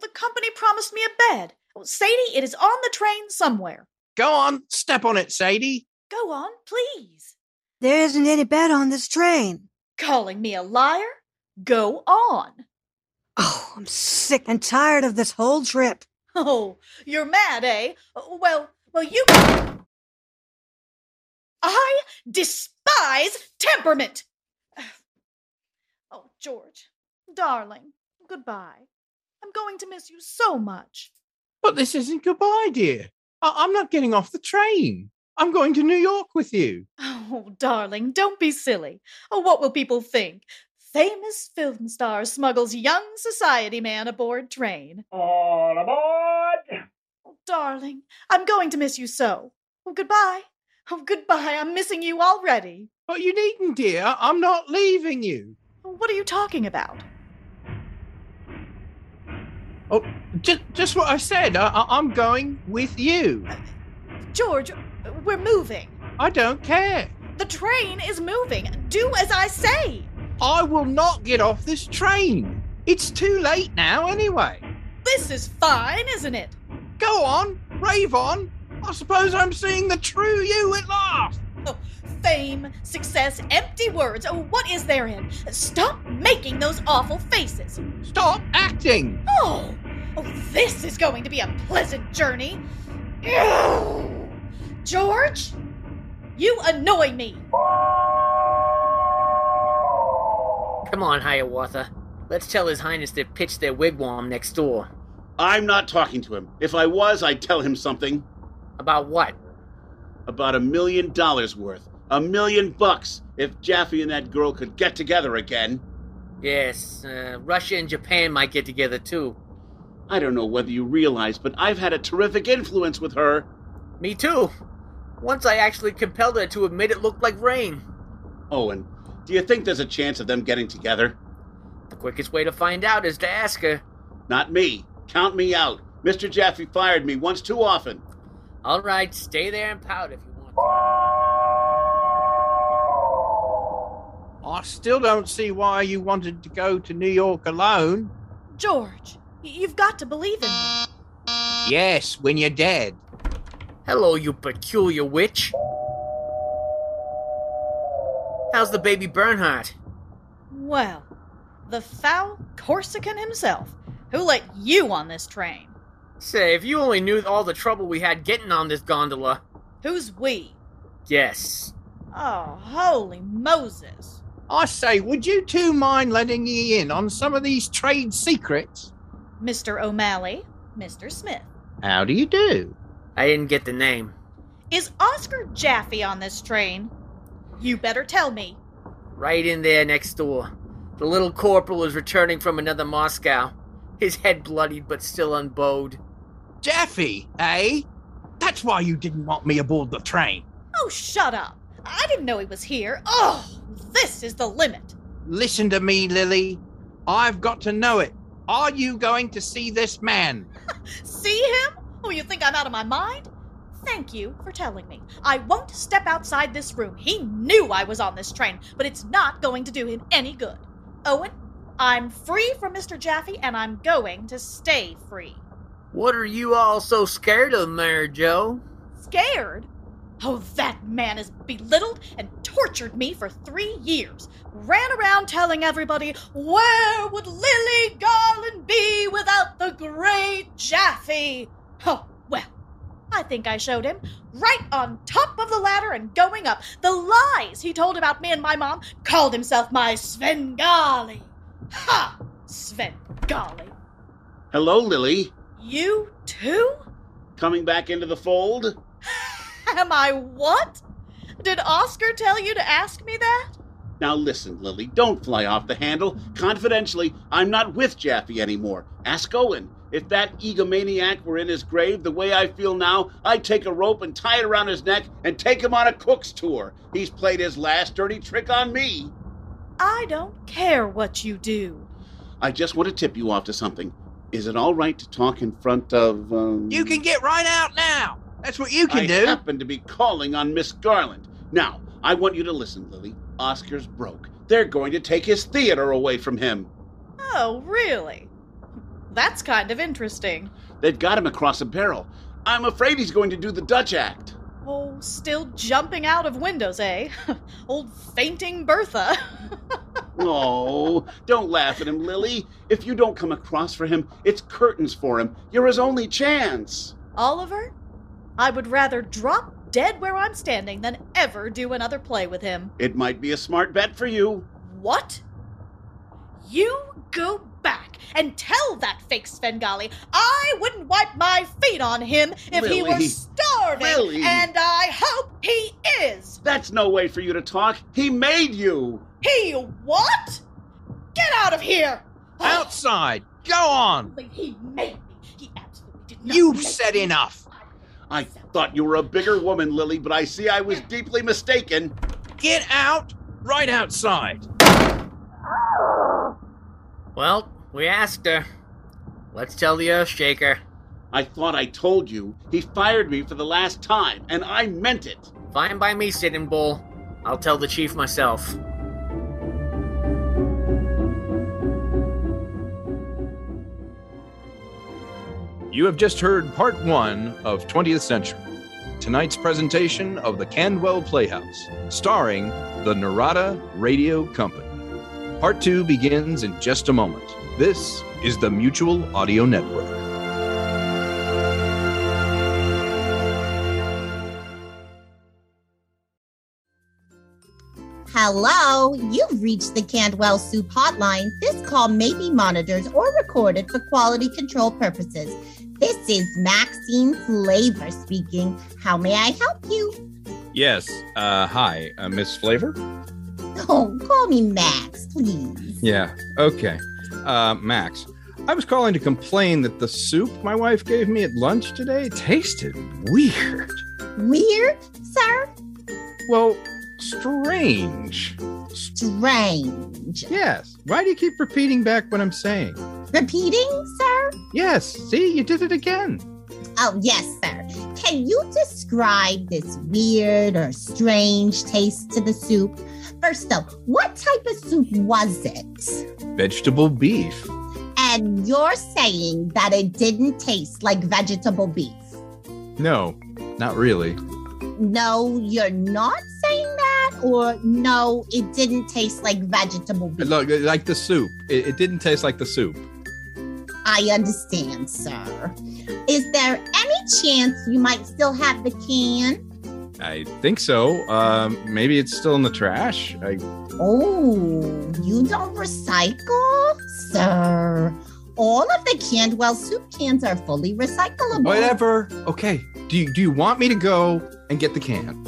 The company promised me a bed. Oh, Sadie, it is on the train somewhere. Go on, step on it, Sadie. Go on, please. There isn't any bed on this train. Calling me a liar? Go on. Oh, I'm sick and tired of this whole trip. Oh, you're mad, eh? Well, well, you. I despise temperament. Oh, George, darling, goodbye. I'm going to miss you so much. But this isn't goodbye, dear. I- I'm not getting off the train. I'm going to New York with you. Oh, darling, don't be silly. Oh, what will people think? Famous film star smuggles young society man aboard train. All aboard! Oh, darling, I'm going to miss you so. Oh, goodbye. Oh, goodbye. I'm missing you already. But you needn't, dear. I'm not leaving you. Oh, what are you talking about? Oh, just, just what I said. I, I'm going with you. George, we're moving. I don't care. The train is moving. Do as I say. I will not get off this train. It's too late now, anyway. This is fine, isn't it? Go on, rave on. I suppose I'm seeing the true you at last. Oh, fame, success, empty words. Oh, what is therein? Stop making those awful faces. Stop acting. Oh, this is going to be a pleasant journey. Ew. George, you annoy me. Come on, Hiawatha. Let's tell His Highness to pitch their wigwam next door. I'm not talking to him. If I was, I'd tell him something. About what? About a million dollars worth. A million bucks if Jaffe and that girl could get together again. Yes, uh, Russia and Japan might get together too. I don't know whether you realize, but I've had a terrific influence with her. Me too. Once I actually compelled her to admit it looked like rain. Owen, do you think there's a chance of them getting together? The quickest way to find out is to ask her. Not me. Count me out. Mr. Jaffe fired me once too often. All right, stay there and pout if you want. To. I still don't see why you wanted to go to New York alone. George, y- you've got to believe in me. Yes, when you're dead. Hello, you peculiar witch. How's the baby Bernhardt? Well, the foul Corsican himself. Who let you on this train? Say, if you only knew all the trouble we had getting on this gondola. Who's we? Yes. Oh, holy Moses. I say, would you two mind letting me in on some of these trade secrets? Mr. O'Malley, Mr. Smith. How do you do? I didn't get the name. Is Oscar Jaffe on this train? You better tell me. Right in there next door. The little corporal is returning from another Moscow. his head bloodied but still unbowed. Jaffe, eh? That's why you didn't want me aboard the train. Oh, shut up. I didn't know he was here. Oh, this is the limit. Listen to me, Lily. I've got to know it. Are you going to see this man? See him? Oh, you think I'm out of my mind? Thank you for telling me. I won't step outside this room. He knew I was on this train, but it's not going to do him any good. Owen, I'm free from Mr. Jaffe, and I'm going to stay free. What are you all so scared of, there, Joe? Scared? Oh, that man has belittled and tortured me for three years. Ran around telling everybody, where would Lily Garland be without the great Jaffe? Oh, well, I think I showed him. Right on top of the ladder and going up. The lies he told about me and my mom called himself my Svengali. Ha! Svengali. Hello, Lily. You too? Coming back into the fold? Am I what? Did Oscar tell you to ask me that? Now listen, Lily, don't fly off the handle. Confidentially, I'm not with Jaffe anymore. Ask Owen. If that egomaniac were in his grave the way I feel now, I'd take a rope and tie it around his neck and take him on a cook's tour. He's played his last dirty trick on me. I don't care what you do. I just want to tip you off to something. Is it all right to talk in front of. Um... You can get right out now. That's what you can I do. I happen to be calling on Miss Garland. Now, I want you to listen, Lily. Oscar's broke. They're going to take his theater away from him. Oh, really? That's kind of interesting. They've got him across a barrel. I'm afraid he's going to do the Dutch act. Oh, still jumping out of windows, eh? Old fainting Bertha. oh, don't laugh at him, Lily. If you don't come across for him, it's curtains for him. You're his only chance. Oliver, I would rather drop dead where I'm standing than ever do another play with him. It might be a smart bet for you. What? You go back and tell that fake Svengali I wouldn't wipe my feet on him if he were starving, Lily. and I hope he is. That's no way for you to talk. He made you. He what? Get out of here! Outside. Go on. He made me. He absolutely did not. You've said me. enough. I thought you were a bigger woman, Lily, but I see I was deeply mistaken. Get out right outside. Well, we asked her. Let's tell the Earthshaker. I thought I told you. He fired me for the last time, and I meant it. Fine by me, Sitting Bull. I'll tell the chief myself. You have just heard part one of 20th Century, tonight's presentation of the Candwell Playhouse, starring the Narada Radio Company. Part two begins in just a moment. This is the Mutual Audio Network. Hello, you've reached the Candwell Soup Hotline. This call may be monitored or recorded for quality control purposes. This is Maxine Flavor speaking. How may I help you? Yes, uh, hi, uh, Miss Flavor? Oh, call me Max, please. Yeah, okay. Uh, Max, I was calling to complain that the soup my wife gave me at lunch today tasted weird. Weird, sir? Well, strange. Strange. Yes. Why do you keep repeating back what I'm saying? Repeating, sir? Yes. See, you did it again. Oh, yes, sir. Can you describe this weird or strange taste to the soup? First, though, what type of soup was it? Vegetable beef. And you're saying that it didn't taste like vegetable beef? No, not really. No, you're not saying that? Or no, it didn't taste like vegetable beef? Look, like the soup. It, it didn't taste like the soup. I understand, sir. Is there any chance you might still have the can? I think so. Um, maybe it's still in the trash. I, Oh, you don't recycle? Sir, all of the Candwell soup cans are fully recyclable. whatever. Okay. Do you do you want me to go and get the can?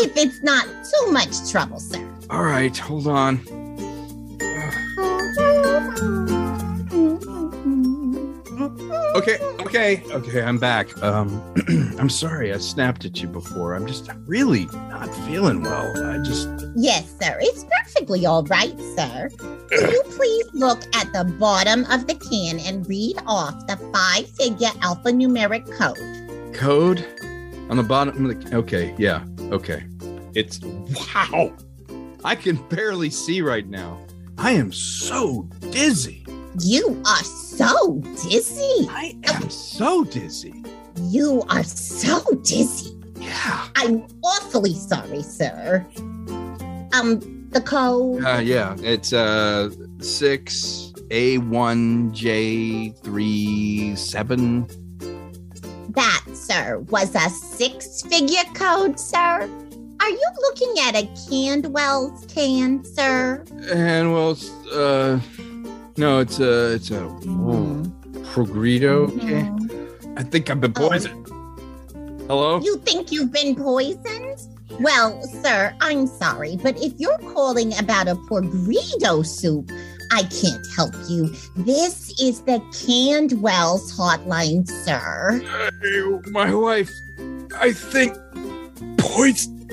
If it's not too much trouble, sir. All right. Hold on. Okay, okay, okay, I'm back. Um, I'm sorry I snapped at you before. I'm just really not feeling well. I just. Yes, sir. It's perfectly all right, sir. Will you please look at the bottom of the can and read off the five figure alphanumeric code? Code? On the bottom of the. Okay, yeah, okay. It's. Wow! I can barely see right now. I am so dizzy. You are so dizzy. I am so dizzy. You are so dizzy. Yeah. I'm awfully sorry, sir. Um, the code. Uh, yeah, it's uh six A one J three seven. That, sir, was a six figure code, sir. Are you looking at a Candwell's can, sir? And well, uh, no, it's a it's a whoa, mm-hmm. Progrito. Okay, mm-hmm. I think I've been oh. poisoned. Hello. You think you've been poisoned? Well, sir, I'm sorry, but if you're calling about a Porgrito soup, I can't help you. This is the Candwell's hotline, sir. Hey, my wife, I think poison.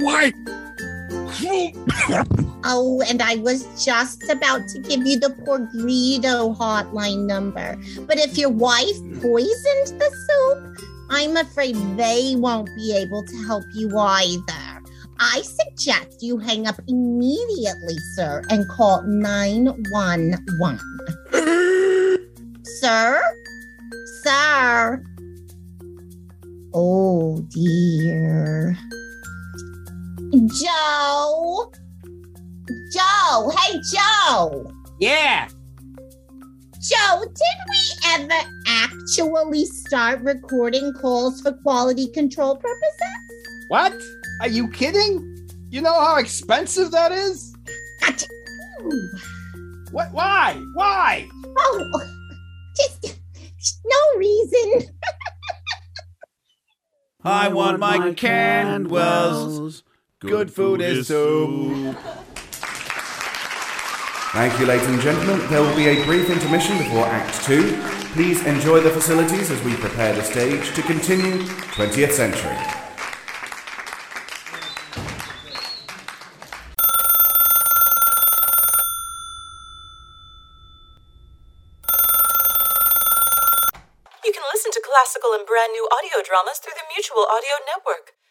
Why? Oh, and I was just about to give you the Porgrito hotline number. But if your wife poisoned the soup, I'm afraid they won't be able to help you either. I suggest you hang up immediately, sir, and call 911. sir? Sir? Oh, dear. Joe? Joe, hey Joe. Yeah. Joe, did we ever actually start recording calls for quality control purposes? What? Are you kidding? You know how expensive that is? What? Why? Why? Oh, just no reason. I want my Candwells. Good food is soup. Thank you, ladies and gentlemen. There will be a brief intermission before Act 2. Please enjoy the facilities as we prepare the stage to continue 20th Century. You can listen to classical and brand new audio dramas through the Mutual Audio Network.